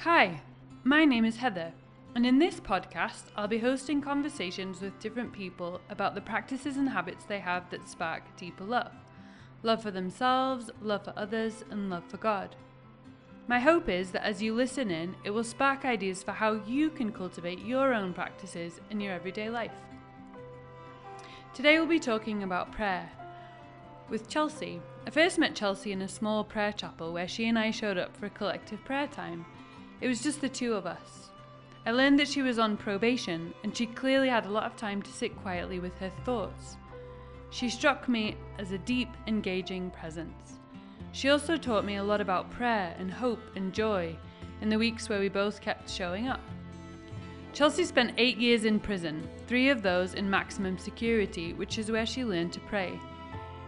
Hi, my name is Heather, and in this podcast, I'll be hosting conversations with different people about the practices and habits they have that spark deeper love love for themselves, love for others, and love for God. My hope is that as you listen in, it will spark ideas for how you can cultivate your own practices in your everyday life. Today, we'll be talking about prayer with Chelsea. I first met Chelsea in a small prayer chapel where she and I showed up for a collective prayer time. It was just the two of us. I learned that she was on probation and she clearly had a lot of time to sit quietly with her thoughts. She struck me as a deep, engaging presence. She also taught me a lot about prayer and hope and joy in the weeks where we both kept showing up. Chelsea spent eight years in prison, three of those in maximum security, which is where she learned to pray.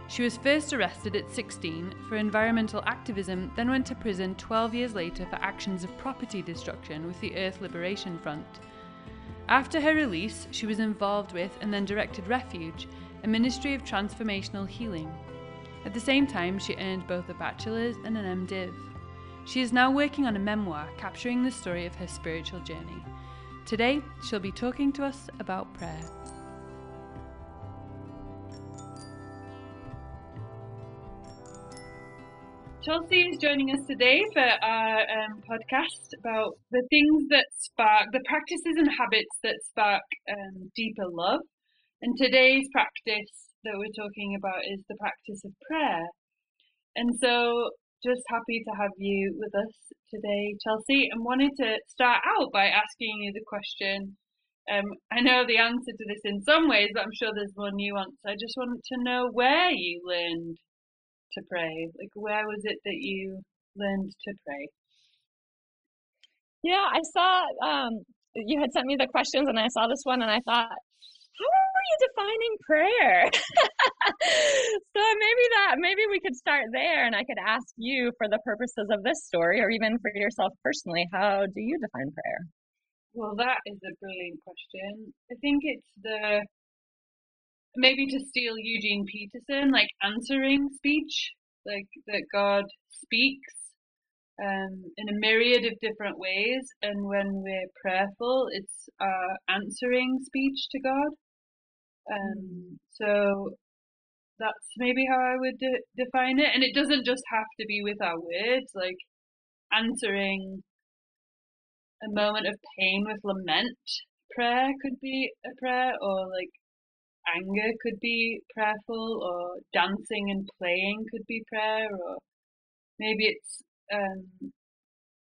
She was first arrested at 16 for environmental activism, then went to prison 12 years later for actions of property destruction with the Earth Liberation Front. After her release, she was involved with and then directed Refuge, a ministry of transformational healing. At the same time, she earned both a bachelor's and an MDiv. She is now working on a memoir capturing the story of her spiritual journey. Today, she'll be talking to us about prayer. Chelsea is joining us today for our um, podcast about the things that spark, the practices and habits that spark um, deeper love. And today's practice that we're talking about is the practice of prayer. And so, just happy to have you with us today, Chelsea, and wanted to start out by asking you the question. Um, I know the answer to this in some ways, but I'm sure there's more nuance. I just want to know where you learned to pray? Like, where was it that you learned to pray? Yeah, I saw um, you had sent me the questions, and I saw this one, and I thought, how are you defining prayer? so maybe that maybe we could start there, and I could ask you for the purposes of this story, or even for yourself personally, how do you define prayer? Well, that is a brilliant question. I think it's the maybe to steal Eugene Peterson, like answering speech, like that God speaks um, in a myriad of different ways, and when we're prayerful, it's uh, answering speech to God. Um, mm. so that's maybe how I would de- define it, and it doesn't just have to be with our words, like answering a moment of pain with lament prayer could be a prayer or like anger could be prayerful, or dancing and playing could be prayer, or maybe it's um,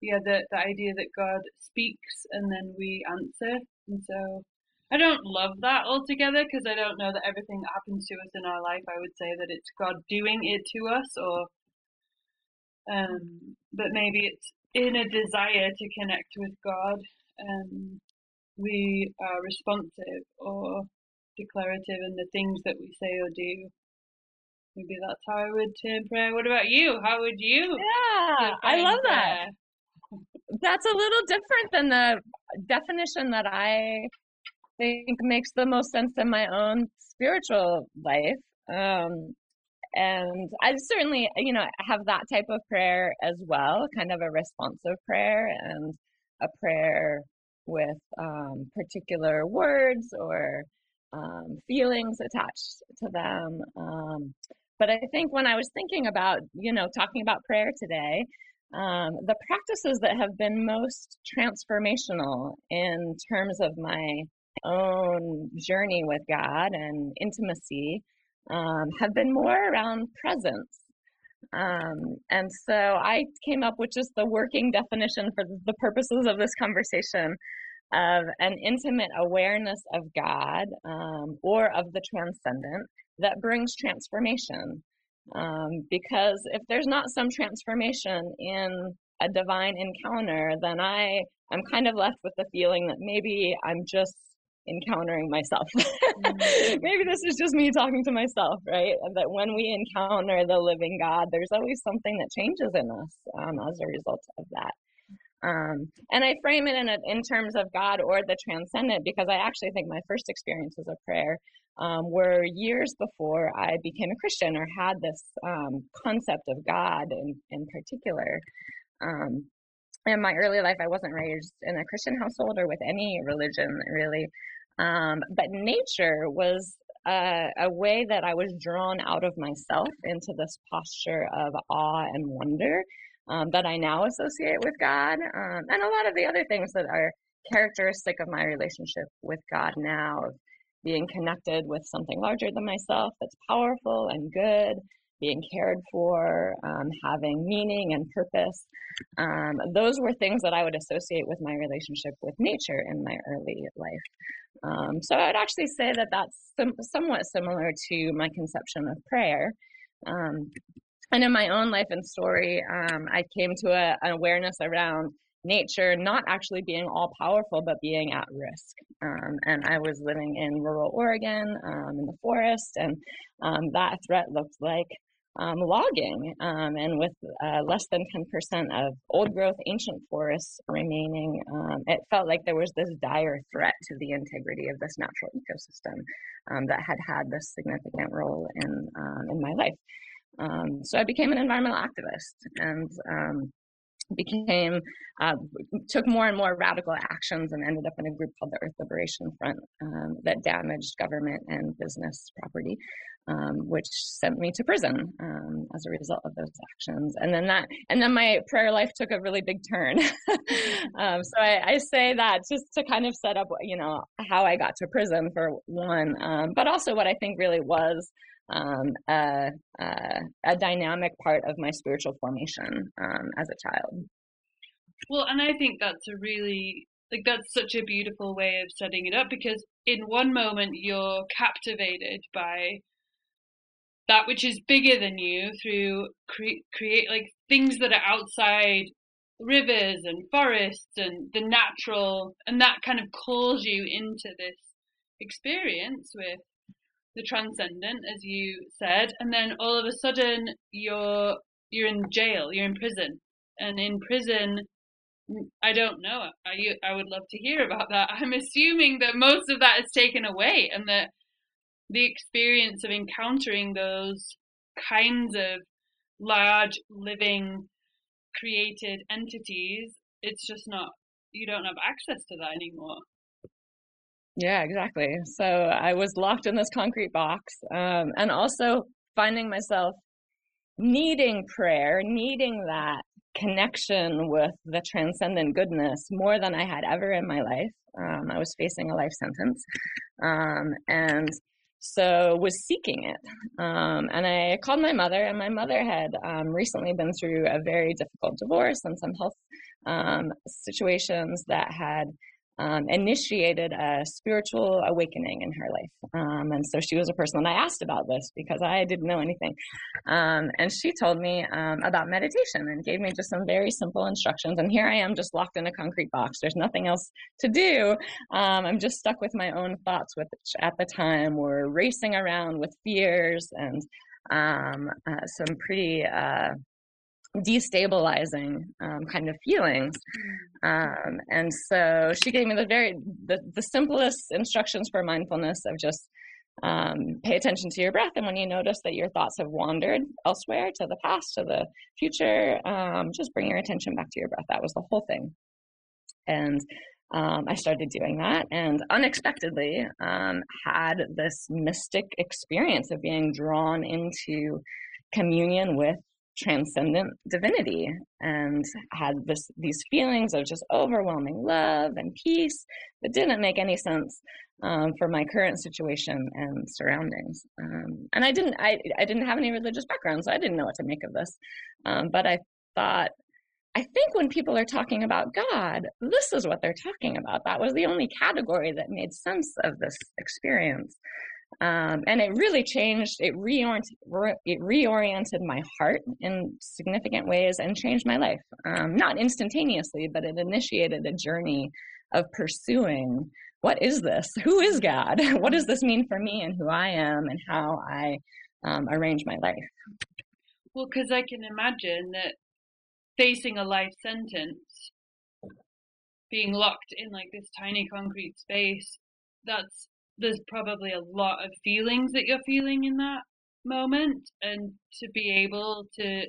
yeah the the idea that God speaks and then we answer. And so I don't love that altogether because I don't know that everything that happens to us in our life, I would say that it's God doing it to us, or um, but maybe it's in a desire to connect with God. Um, we are responsive or declarative in the things that we say or do. Maybe that's how I would term prayer. What about you? How would you? Yeah, I love prayer? that. That's a little different than the definition that I think makes the most sense in my own spiritual life. Um, and I certainly, you know, have that type of prayer as well, kind of a responsive prayer and a prayer with um, particular words or um, feelings attached to them. Um, but I think when I was thinking about, you know, talking about prayer today, um, the practices that have been most transformational in terms of my own journey with God and intimacy um, have been more around presence. Um, and so I came up with just the working definition for the purposes of this conversation of an intimate awareness of God um, or of the transcendent that brings transformation. Um, because if there's not some transformation in a divine encounter, then I I'm kind of left with the feeling that maybe I'm just encountering myself. mm-hmm. maybe this is just me talking to myself, right? That when we encounter the living God, there's always something that changes in us um, as a result of that. Um, and I frame it in, a, in terms of God or the transcendent because I actually think my first experiences of prayer um, were years before I became a Christian or had this um, concept of God in, in particular. Um, in my early life, I wasn't raised in a Christian household or with any religion really. Um, but nature was a, a, way that I was drawn out of myself into this posture of awe and wonder um, that I now associate with God, um, and a lot of the other things that are characteristic of my relationship with God now, of being connected with something larger than myself that's powerful and good, being cared for, um, having meaning and purpose. Um, those were things that I would associate with my relationship with nature in my early life. Um, so I'd actually say that that's some, somewhat similar to my conception of prayer. And in my own life and story, um, I came to a, an awareness around nature not actually being all powerful, but being at risk. Um, and I was living in rural Oregon um, in the forest, and um, that threat looked like um, logging. Um, and with uh, less than 10% of old growth ancient forests remaining, it felt like there was this dire threat to the integrity of this natural ecosystem that had had this significant role in, in my life. Um, so I became an environmental activist and um, became uh, took more and more radical actions and ended up in a group called the Earth Liberation Front um, that damaged government and business property, um, which sent me to prison um, as a result of those actions. And then that and then my prayer life took a really big turn. Um, so I, I, say that just to kind of set up, you know, how I got to prison for one, but also what I think really was um, a, a, a, dynamic part of my spiritual formation um, as a child. Well, and I think that's a really like that's such a beautiful way of setting it up because in one moment you're captivated by that which is bigger than you through cre- create like things that are outside rivers and forests and the natural and that kind of calls you into this experience with the transcendent, as you said, and then all of a sudden you're you're in jail, you're in prison, and in prison, mm, I don't know. I I would love to hear about that. I'm assuming that most of that is taken away, and that the experience of encountering those kinds of large living created entities, it's just not you don't have access to that anymore. Yeah, exactly. So I was locked in this concrete box um, and also finding myself needing prayer, needing that connection with the transcendent goodness more than I had ever in my life. Um, I was facing a life sentence. Um, and so was seeking it um, and i called my mother and my mother had um, recently been through a very difficult divorce and some health um, situations that had um, initiated a spiritual awakening in her life. Um, and so she was a person, and I asked about this because I didn't know anything. Um, and she told me um, about meditation and gave me just some very simple instructions. And here I am, just locked in a concrete box. There's nothing else to do. Um, I'm just stuck with my own thoughts, which at the time were racing around with fears and um, uh, some pretty. Uh, destabilizing um, kind of feelings. Um, and so she gave me the very the, the simplest instructions for mindfulness of just um, pay attention to your breath, and when you notice that your thoughts have wandered elsewhere to the past, to the future, um, just bring your attention back to your breath. That was the whole thing. And um, I started doing that and unexpectedly um, had this mystic experience of being drawn into communion with transcendent divinity and had this these feelings of just overwhelming love and peace that didn't make any sense um, for my current situation and surroundings um, and i didn't I, I didn't have any religious background so i didn't know what to make of this um, but i thought i think when people are talking about god this is what they're talking about. That was the only category that made sense of this experience um, and it really changed it reoriented it reoriented my heart in significant ways and changed my life. Um, not instantaneously but it initiated a journey of pursuing what is this? Who is god? What does this mean for me and who i am and how i um, arrange my life? Well because i can imagine that facing a life sentence being locked in like this tiny concrete space that's there's probably a lot of feelings that you're feeling in that moment and to be able to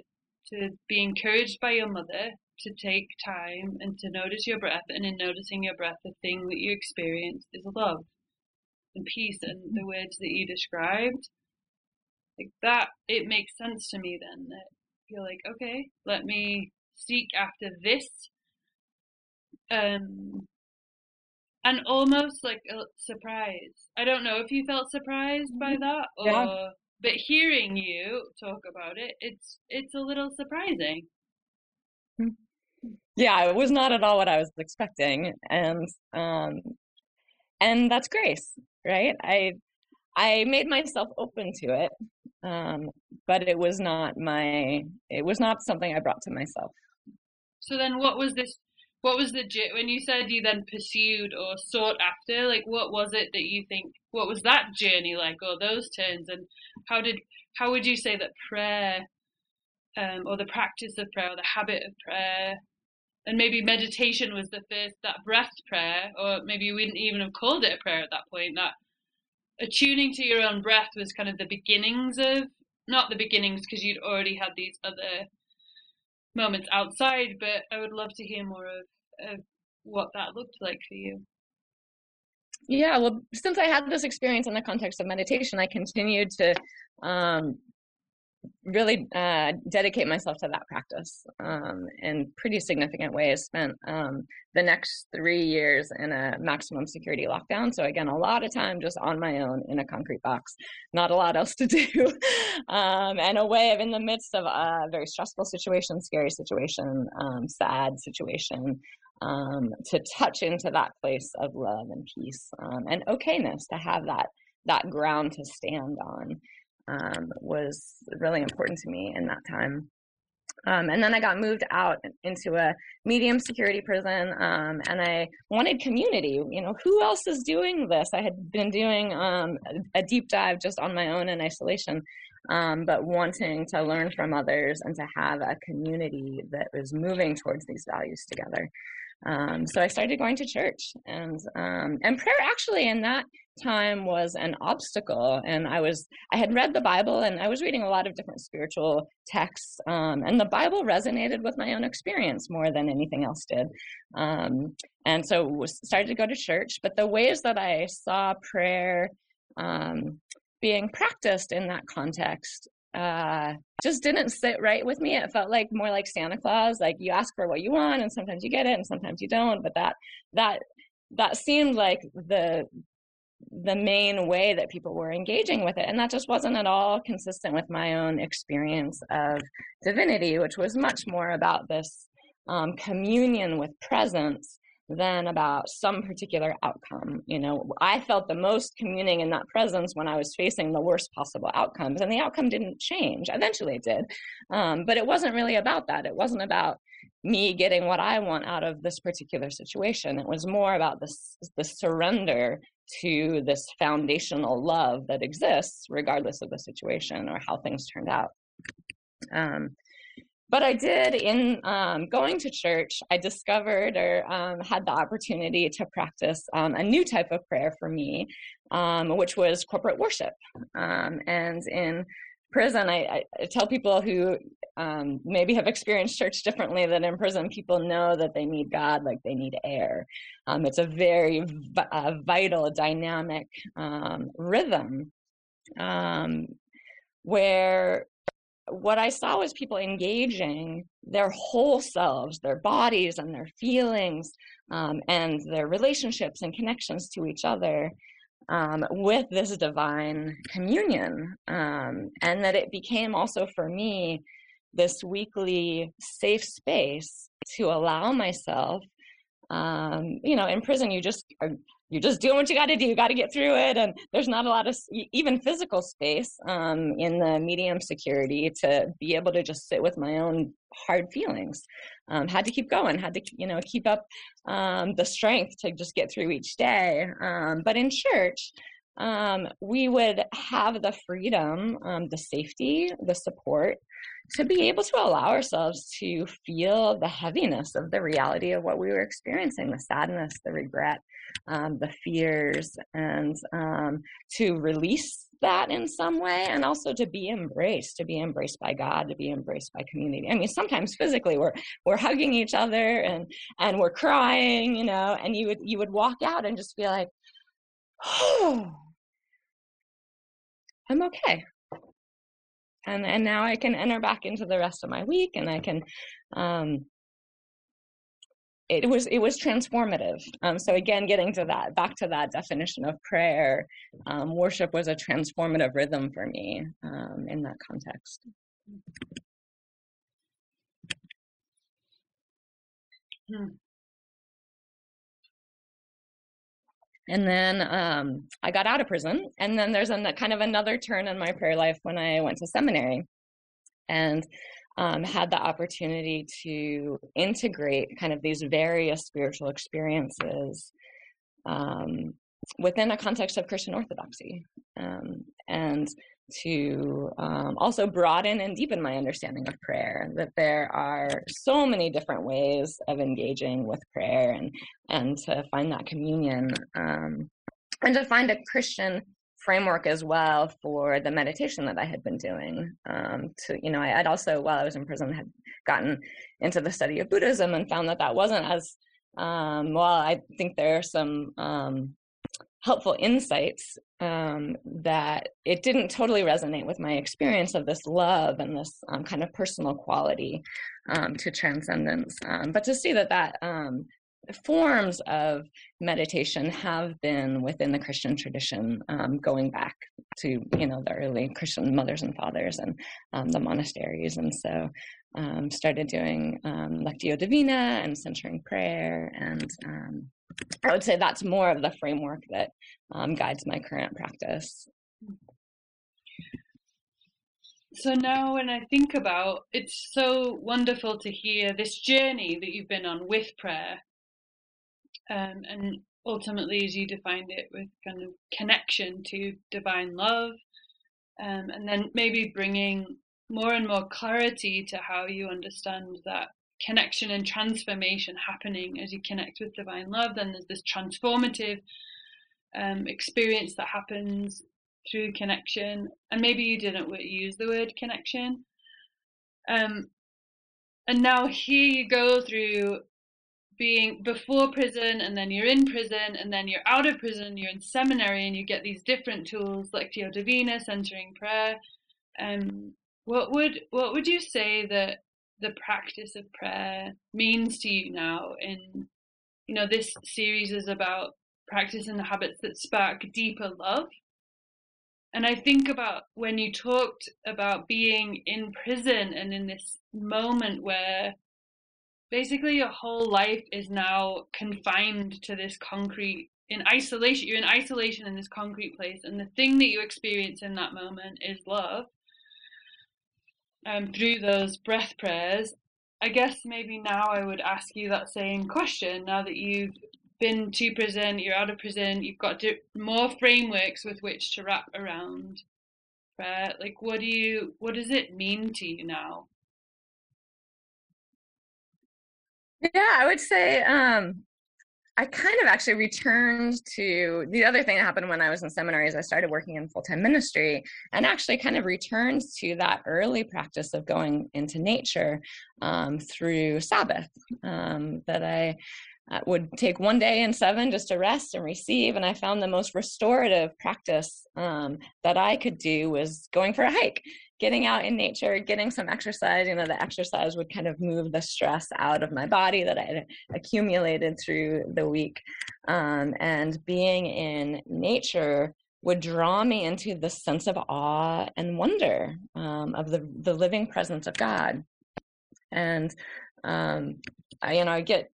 to be encouraged by your mother to take time and to notice your breath, and in noticing your breath, the thing that you experience is love and peace, and the words that you described, like that, it makes sense to me then that you're like, okay, let me seek after this, um, and almost like a surprise. I don't know if you felt surprised by mm-hmm. that or. Yeah but hearing you talk about it, it's it's a little surprising. Hmm. Yeah, it was not at all what I was expecting, and um, and that's grace, right? I I made myself open to it, um, but it was not my it was not something I brought to myself. So then, what was this? What was the when you said you then pursued or sought after? Like, what was it that you think? What was that journey like, or those turns, and how did how would you say that prayer, um, or the practice of prayer, or the habit of prayer, and maybe meditation was the first that breath prayer, or maybe we wouldn't even have called it a prayer at that point. That attuning to your own breath was kind of the beginnings of not the beginnings because you'd already had these other moments outside, but I would love to hear more of, of what that looked like for you. Yeah, well, since I had this experience in the context of meditation, I continued to um, really uh, dedicate myself to that practice um, in pretty significant ways. Spent um, the next three years in a maximum security lockdown. So, again, a lot of time just on my own in a concrete box, not a lot else to do. um, and a way of, in the midst of a very stressful situation, scary situation, um, sad situation, um, to touch into that place of love and peace um, and okayness, to have that that ground to stand on um, was really important to me in that time. Um, and then I got moved out into a medium security prison, um, and I wanted community. You know, who else is doing this? I had been doing um, a deep dive just on my own in isolation, um, but wanting to learn from others and to have a community that was moving towards these values together. Um, so I started going to church, and um, and prayer actually in that time was an obstacle. And I was I had read the Bible, and I was reading a lot of different spiritual texts, um, and the Bible resonated with my own experience more than anything else did. Um, and so started to go to church. But the ways that I saw prayer um, being practiced in that context uh, just didn't sit right with me. It felt like more like Santa Claus, like you ask for what you want and sometimes you get it and sometimes you don't. But that that that seemed like the the main way that people were engaging with it. And that just wasn't at all consistent with my own experience of divinity, which was much more about this um, communion with presence than about some particular outcome. You know, I felt the most communing in that presence when I was facing the worst possible outcomes, and the outcome didn't change. Eventually, it did, um, but it wasn't really about that. It wasn't about me getting what I want out of this particular situation. It was more about this the surrender to this foundational love that exists regardless of the situation or how things turned out. Um, but I did in um, going to church, I discovered or um, had the opportunity to practice um, a new type of prayer for me, um, which was corporate worship. Um, and in prison, I, I, tell people who um, maybe have experienced church differently that in prison, people know that they need God like they need air. it's a very vital, dynamic rhythm where what I saw was people engaging their whole selves, their bodies and their feelings, um, and their relationships and connections to each other um, with this divine communion. Um, and that it became also for me this weekly safe space to allow myself. Um, you know, in prison, you just are you're just doing what you got to do. You got to get through it. And there's not a lot of even physical space um, in the medium security to be able to just sit with my own hard feelings. Um, had to keep going, had to, you know, keep up um, the strength to just get through each day. Um, but in church, um, we would have the freedom, um, the safety, the support to be able to allow ourselves to feel the heaviness of the reality of what we were experiencing the sadness, the regret, um, the fears, and um, to release that in some way and also to be embraced to be embraced by god to be embraced by community. I mean sometimes physically we're we're hugging each other and and we're crying you know and you would you would walk out and just be like oh i'm okay and and now i can enter back into the rest of my week and i can um it was it was transformative. Um, so again, getting to that back to that definition of prayer, um, worship was a transformative rhythm for me um, in that context. Hmm. And then um, I got out of prison, and then there's a kind of another turn in my prayer life when I went to seminary, and um, had the opportunity to integrate kind of these various spiritual experiences um, within a context of Christian orthodoxy, um, and to um, also broaden and deepen my understanding of prayer. That there are so many different ways of engaging with prayer, and and to find that communion, um, and to find a Christian framework as well for the meditation that I had been doing. Um, to you know, I had also while I was in prison had gotten into the study of Buddhism and found that that wasn't as um, well. I think there are some um, helpful insights um, that it didn't totally resonate with my experience of this love and this um, kind of personal quality um, to transcendence. but to see that that forms of meditation have been within the Christian tradition, um, going back to you know the early Christian mothers and fathers and um, the monasteries, and so um, started doing um, Lectio Divina and centering prayer, and um, I would say that's more of the framework that um, guides my current practice. So now, when I think about it's so wonderful to hear this journey that you've been on with prayer um, and ultimately, as you defined it, with kind of connection to divine love, um, and then maybe bringing more and more clarity to how you understand that connection and transformation happening as you connect with divine love. Then there's this transformative um, experience that happens through connection, and maybe you didn't use the word connection. Um, and now here you go through being before prison and then you're in prison and then you're out of prison you're in seminary and you get these different tools like Lectio Divina centering prayer um what would what would you say that the practice of prayer means to you now in you know this series is about practice and the habits that spark deeper love? And i think about when you talked about being in prison and in this moment where basically your whole life is now confined to this concrete in isolation you're in isolation in this concrete place and the thing that you experience in that moment is love um, through those breath prayers i guess maybe now i would ask you that same question now that you've been to prison you're out of prison you've got more frameworks with which to wrap around prayer like what do you what does it mean to you now? Yeah, I would say um, I kind of actually returned to the other thing that happened when I was in seminary is I started working in full time ministry and actually kind of returned to that early practice of going into nature um, through Sabbath um, that I. Uh, would take one day in seven just to rest and receive. And I found the most restorative practice um, that I could do was going for a hike getting out in nature, getting some exercise, you know, the exercise would kind of move the stress out of my body that I had accumulated through the week. Um, and being in nature would draw me into the sense of awe and wonder um, of the, the living presence of God. And, um, I, you know, I get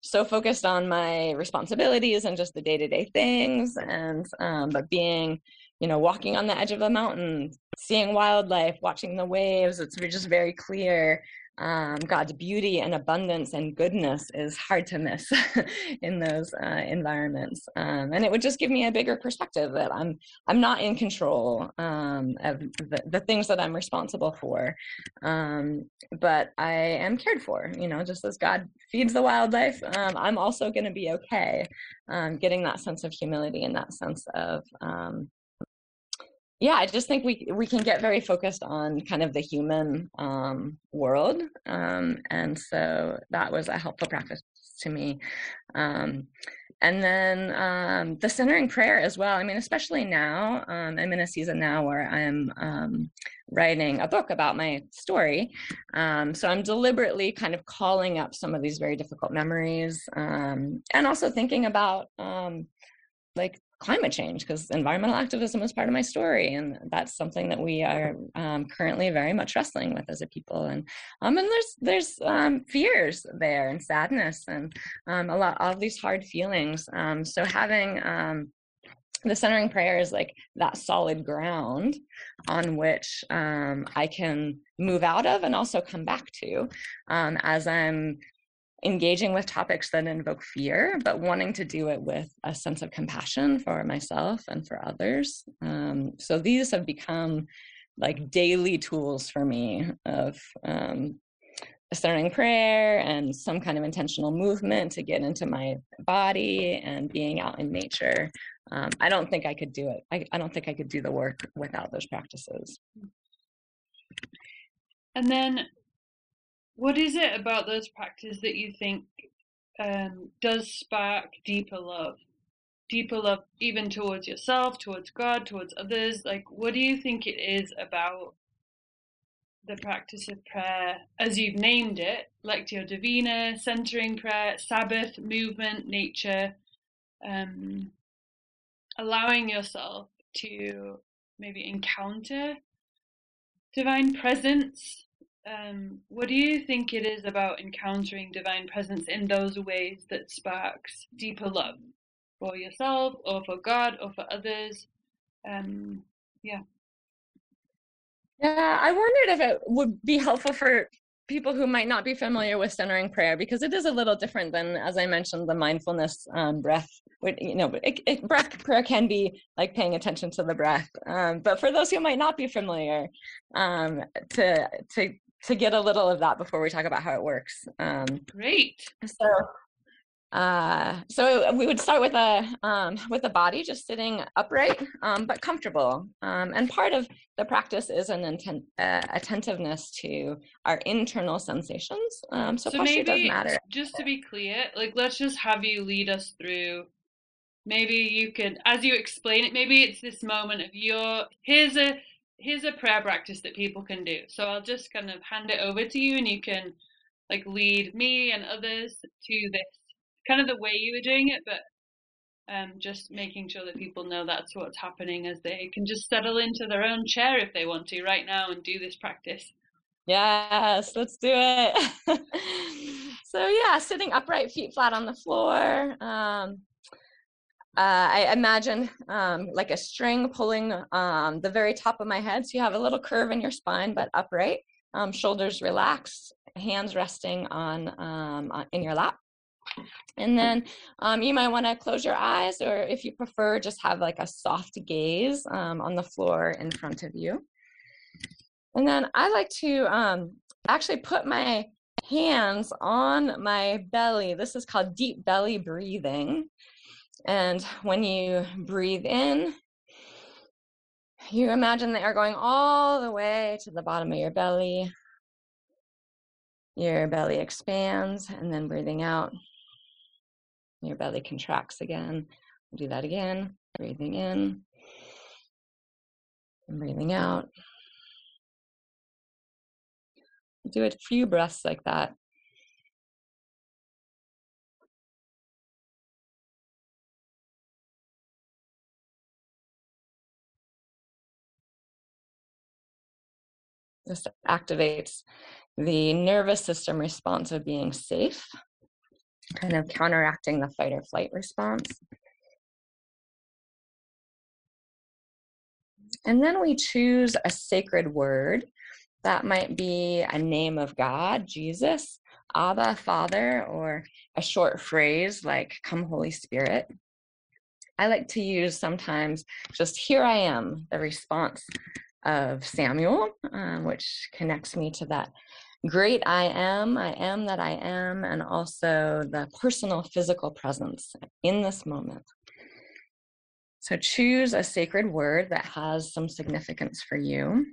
so focused on my responsibilities and just the day to day things. And, um, but being you know, walking on the edge of a mountain, seeing wildlife, watching the waves. It's just very clear. Um, God's beauty and abundance and goodness is hard to miss in those uh, environments, um, and it would just give me a bigger perspective that I'm I'm not in control um, of the, the, things that I'm responsible for, um, but I am cared for. You know, just as God feeds the wildlife, um, I'm also going to be okay. Um, getting that sense of humility and that sense of yeah, I just think we we can get very focused on kind of the human um, world, um, and so that was a helpful practice to me. Um, and then um, the centering prayer as well. I mean, especially now, um, I'm in a season now where I'm um, writing a book about my story. So I'm deliberately kind of calling up some of these very difficult memories and also thinking about like climate change because environmental activism is part of my story and that's something that we are um, currently very much wrestling with as a people and um and there's there's um, fears there and sadness and um, a lot of these hard feelings um, so having um, the centering prayer is like that solid ground on which um, I can move out of and also come back to um, as I'm engaging with topics that invoke fear, but wanting to do it with a sense of compassion for myself and for others. Um, so these have become like daily tools for me of um, centering prayer and some kind of intentional movement to get into my body and being out in nature. Um, I don't think I could do it. I, I don't think I could do the work without those practices. And then what is it about those practices that you think um, does spark deeper love? Deeper love, even towards yourself, towards God, towards others. Like, what do you think it is about the practice of prayer, as you've named it, Lectio Divina, centering prayer, Sabbath, movement, nature, um, allowing yourself to maybe encounter divine presence um, what do you think it is about encountering divine presence in those ways that sparks deeper love for yourself or for God or for others? Um, yeah. Yeah, I wondered if it would be helpful for people who might not be familiar with centering prayer because it is a little different than, as I mentioned, the mindfulness um, breath. You know, it, it, breath prayer can be like paying attention to the breath. Um, but for those who might not be familiar, um, to to to get a little of that before we talk about how it works. Um, Great. So, uh, so we would start with a um, with the body just sitting upright um, but comfortable. Um, and part of the practice is an intent, uh, attentiveness to our internal sensations. Um, so, so posture maybe, does matter. Just to be clear, like let's just have you lead us through. Maybe you could, as you explain it, maybe it's this moment of your here's a here's a prayer practice that people can do. So I'll just kind of hand it over to you and you can like lead me and others to this kind of the way you were doing it, but um, just making sure that people know that's what's happening as they can just settle into their own chair if they want to right now and do this practice. Yes, let's do it. so yeah, sitting upright, feet flat on the floor. Um, uh, I imagine um, like a string pulling um, the very top of my head. So you have a little curve in your spine, but upright. Um, shoulders relaxed, hands resting on um, in your lap. And then um, you might want to close your eyes, or if you prefer, just have like a soft gaze um, on the floor in front of you. And then I like to actually put my hands on my belly. This is called deep belly breathing. And when you breathe in, you imagine the air going all the way to the bottom of your belly. Your belly expands, and then breathing out, your belly contracts again. Do that again. Breathing in and breathing out. Do a few breaths like that. This activates the nervous system response of being safe, kind of counteracting the fight or flight response. And then we choose a sacred word. That might be a name of God, Jesus, Abba, Father, or a short phrase like Come, Holy Spirit. I like to use sometimes just Here I am, the response of Samuel, um, which connects me to that great I am, I am that I am, and also the personal physical presence in this moment. So choose a sacred word that has some significance for you.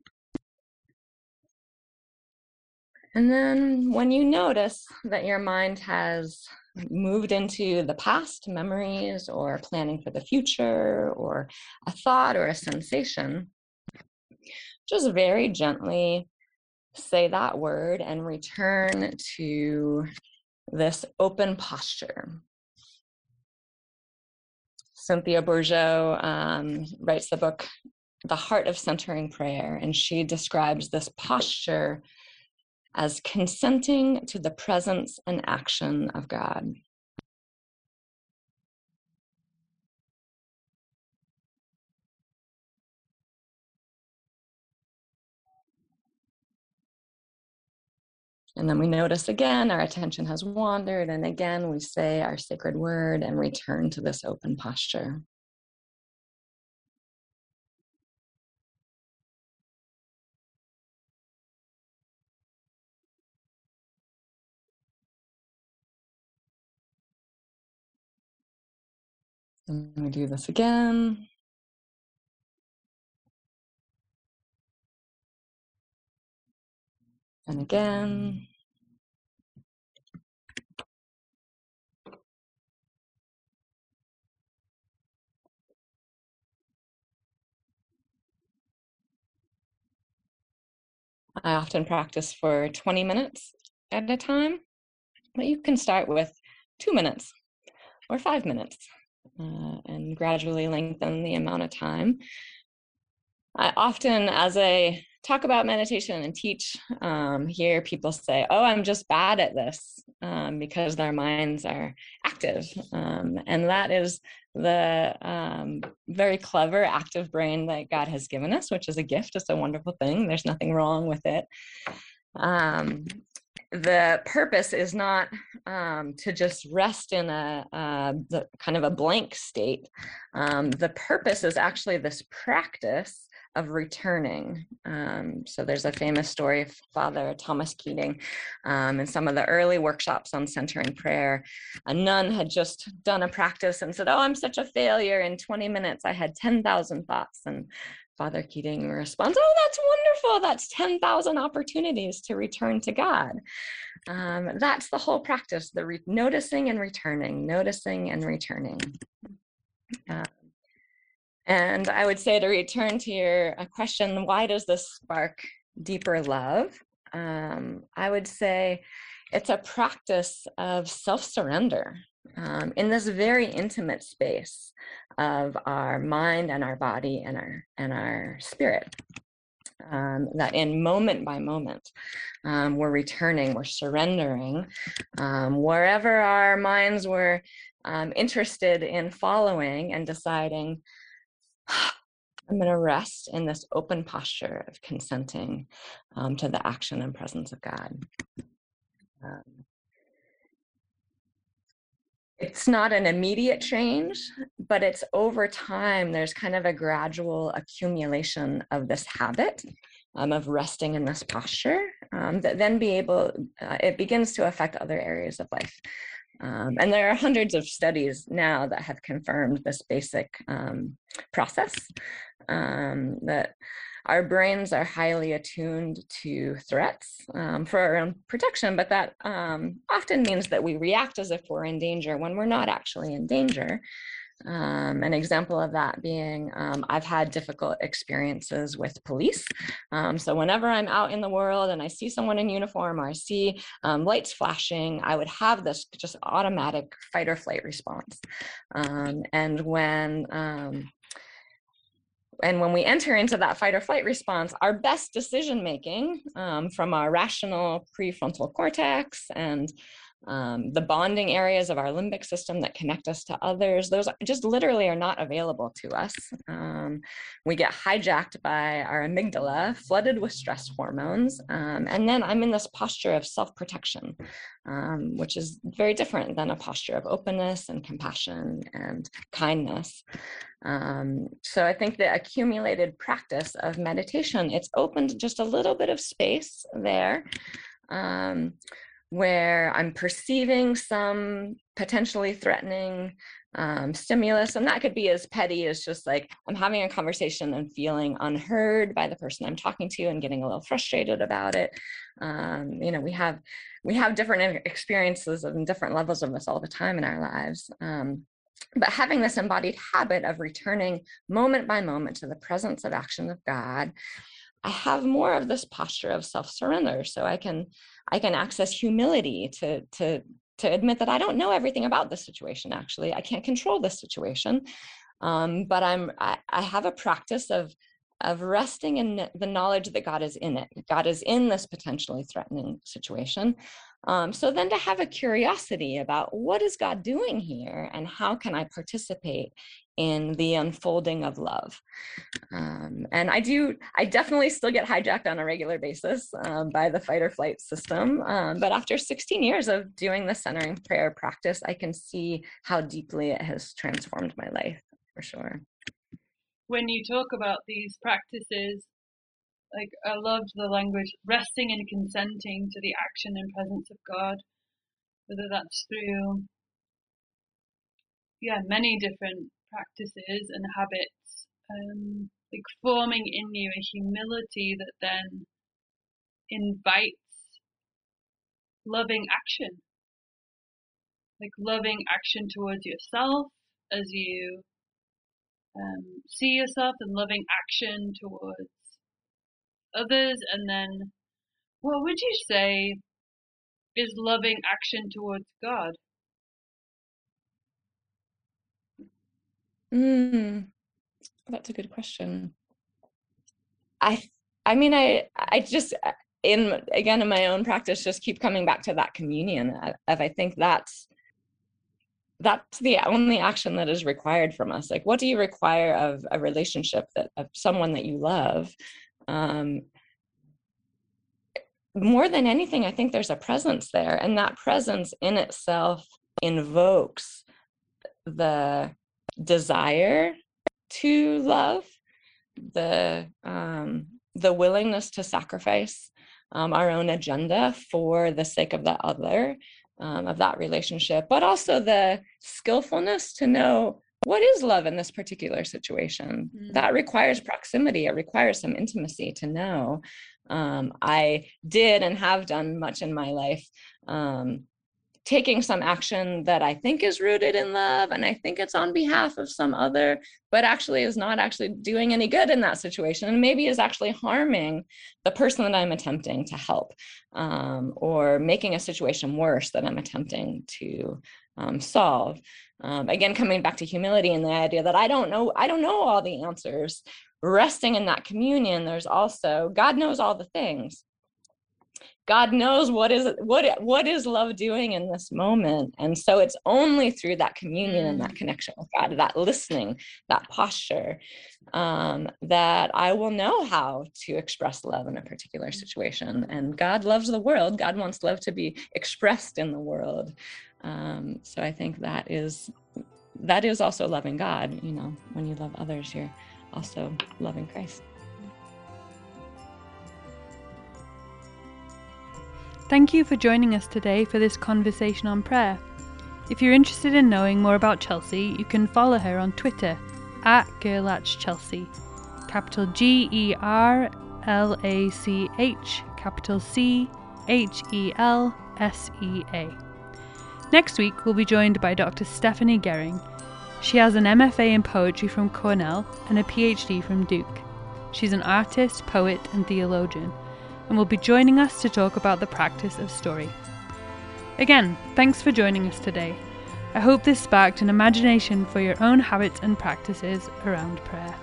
And then when you notice that your mind has moved into the past memories or planning for the future or a thought or a sensation, just very gently say that word and return to this open posture. Cynthia Bourgeault um, writes the book, The Heart of Centering Prayer, and she describes this posture as consenting to the presence and action of God. And then we notice again, our attention has wandered, and again we say our sacred word and return to this open posture. And we do this again. And again. I often practice for 20 minutes at a time, but you can start with two minutes or five minutes uh, and gradually lengthen the amount of time. I often, as I talk about meditation and teach, um, hear people say, Oh, I'm just bad at this um, because their minds are active. Um, and that is the um, very clever active brain that God has given us, which is a gift. It's a wonderful thing. There's nothing wrong with it. Um, the purpose is not um, to just rest in a, uh, the, kind of a blank state. Um, the purpose is actually this practice of returning. Um, so there's a famous story of Father Thomas Keating um, in some of the early workshops on centering prayer. A nun had just done a practice and said, "Oh, I'm such a failure. In 20 minutes, I had 10,000 thoughts." And Father Keating responds, Oh, that's wonderful. That's 10,000 opportunities to return to God. Um, that's the whole practice the re- noticing and returning, noticing and returning. Uh, and I would say to return to your uh, question, why does this spark deeper love? Um, I would say it's a practice of self surrender um, in this very intimate space of our mind and our body and our and our spirit um, that in moment by moment um, we're returning we're surrendering um, wherever our minds were um, interested in following and deciding i'm going to rest in this open posture of consenting um, to the action and presence of god um, it's not an immediate change, but it's over time, there's kind of a gradual accumulation of this habit um, of resting in this posture um, that then be able, uh, it begins to affect other areas of life. Um, and there are hundreds of studies now that have confirmed this basic um, process um, that our brains are highly attuned to threats um, for our own protection, but that um, often means that we react as if we're in danger when we're not actually in danger. Um, an example of that being um, I've had difficult experiences with police. Um, so, whenever I'm out in the world and I see someone in uniform or I see um, lights flashing, I would have this just automatic fight or flight response. Um, and when um, and when we enter into that fight or flight response, our best decision making um, from our rational prefrontal cortex and um, the bonding areas of our limbic system that connect us to others, those just literally are not available to us. Um, we get hijacked by our amygdala, flooded with stress hormones. Um, and then I'm in this posture of self protection, um, which is very different than a posture of openness and compassion and kindness. Um, so I think the accumulated practice of meditation, it's opened just a little bit of space there. Um, where I'm perceiving some potentially threatening um, stimulus. And that could be as petty as just like I'm having a conversation and feeling unheard by the person I'm talking to and getting a little frustrated about it. Um, you know, we have we have different experiences and different levels of this all the time in our lives. Um, but having this embodied habit of returning moment by moment to the presence of action of God, I have more of this posture of self-surrender. So I can I can access humility to to to admit that I don't know everything about the situation. Actually, I can't control this situation, um, but I'm I, I have a practice of of resting in the knowledge that God is in it. God is in this potentially threatening situation. Um, so then to have a curiosity about what is God doing here and how can I participate in the unfolding of love. Um, and I do, I definitely still get hijacked on a regular basis um, by the fight or flight system. Um, but after 16 years of doing the centering prayer practice, I can see how deeply it has transformed my life for sure when you talk about these practices, like I loved the language resting and consenting to the action and presence of God, whether that's through yeah many different practices and habits, um, like forming in you a humility that then invites loving action, like loving action towards yourself as you um, see yourself and loving action towards others, and then what would you say is loving action towards God? Mm, that's a good question. I I mean I I just uh, in again in my own practice just keep coming back to that communion of I think that's that's the only action that is required from us like what do you require of a relationship that of someone that you love um, more than anything i think there's a presence there and that presence in itself invokes the desire to love the um, the willingness to sacrifice um, our own agenda for the sake of the other um, of that relationship, but also the skillfulness to know what is love in this particular situation. Mm. That requires proximity, it requires some intimacy to know. Um, I did and have done much in my life um, taking some action that I think is rooted in love and I think it's on behalf of some other, but actually is not actually doing any good in that situation and maybe is actually harming the person that I'm attempting to help um, or making a situation worse that I'm attempting to um, solve. Um, again, coming back to humility and the idea that I don't know, I don't know all the answers. Resting in that communion, there's also God knows all the things God knows what is what what is love doing in this moment. And so it's only through that communion mm. and that mm. connection with God, that listening, that posture, um, that I will know how to express love in a particular situation. And God loves the world. God wants love to be expressed in the world. Um, so I think that is that is also loving God. You know, when you love others, you're also loving Christ. Thank you for joining us today for this conversation on prayer. If you're interested in knowing more about Chelsea, you can follow her on Twitter at GerlachChelsea, capital G E R L A C H, capital C H E L S E A. Next week, we'll be joined by Dr. Stephanie Gehring. She has an MFA in poetry from Cornell and a PhD from Duke. She's an artist, poet, and theologian and will be joining us to talk about the practice of story. Again, thanks for joining us today. I hope this sparked an imagination for your own habits and practices around prayer.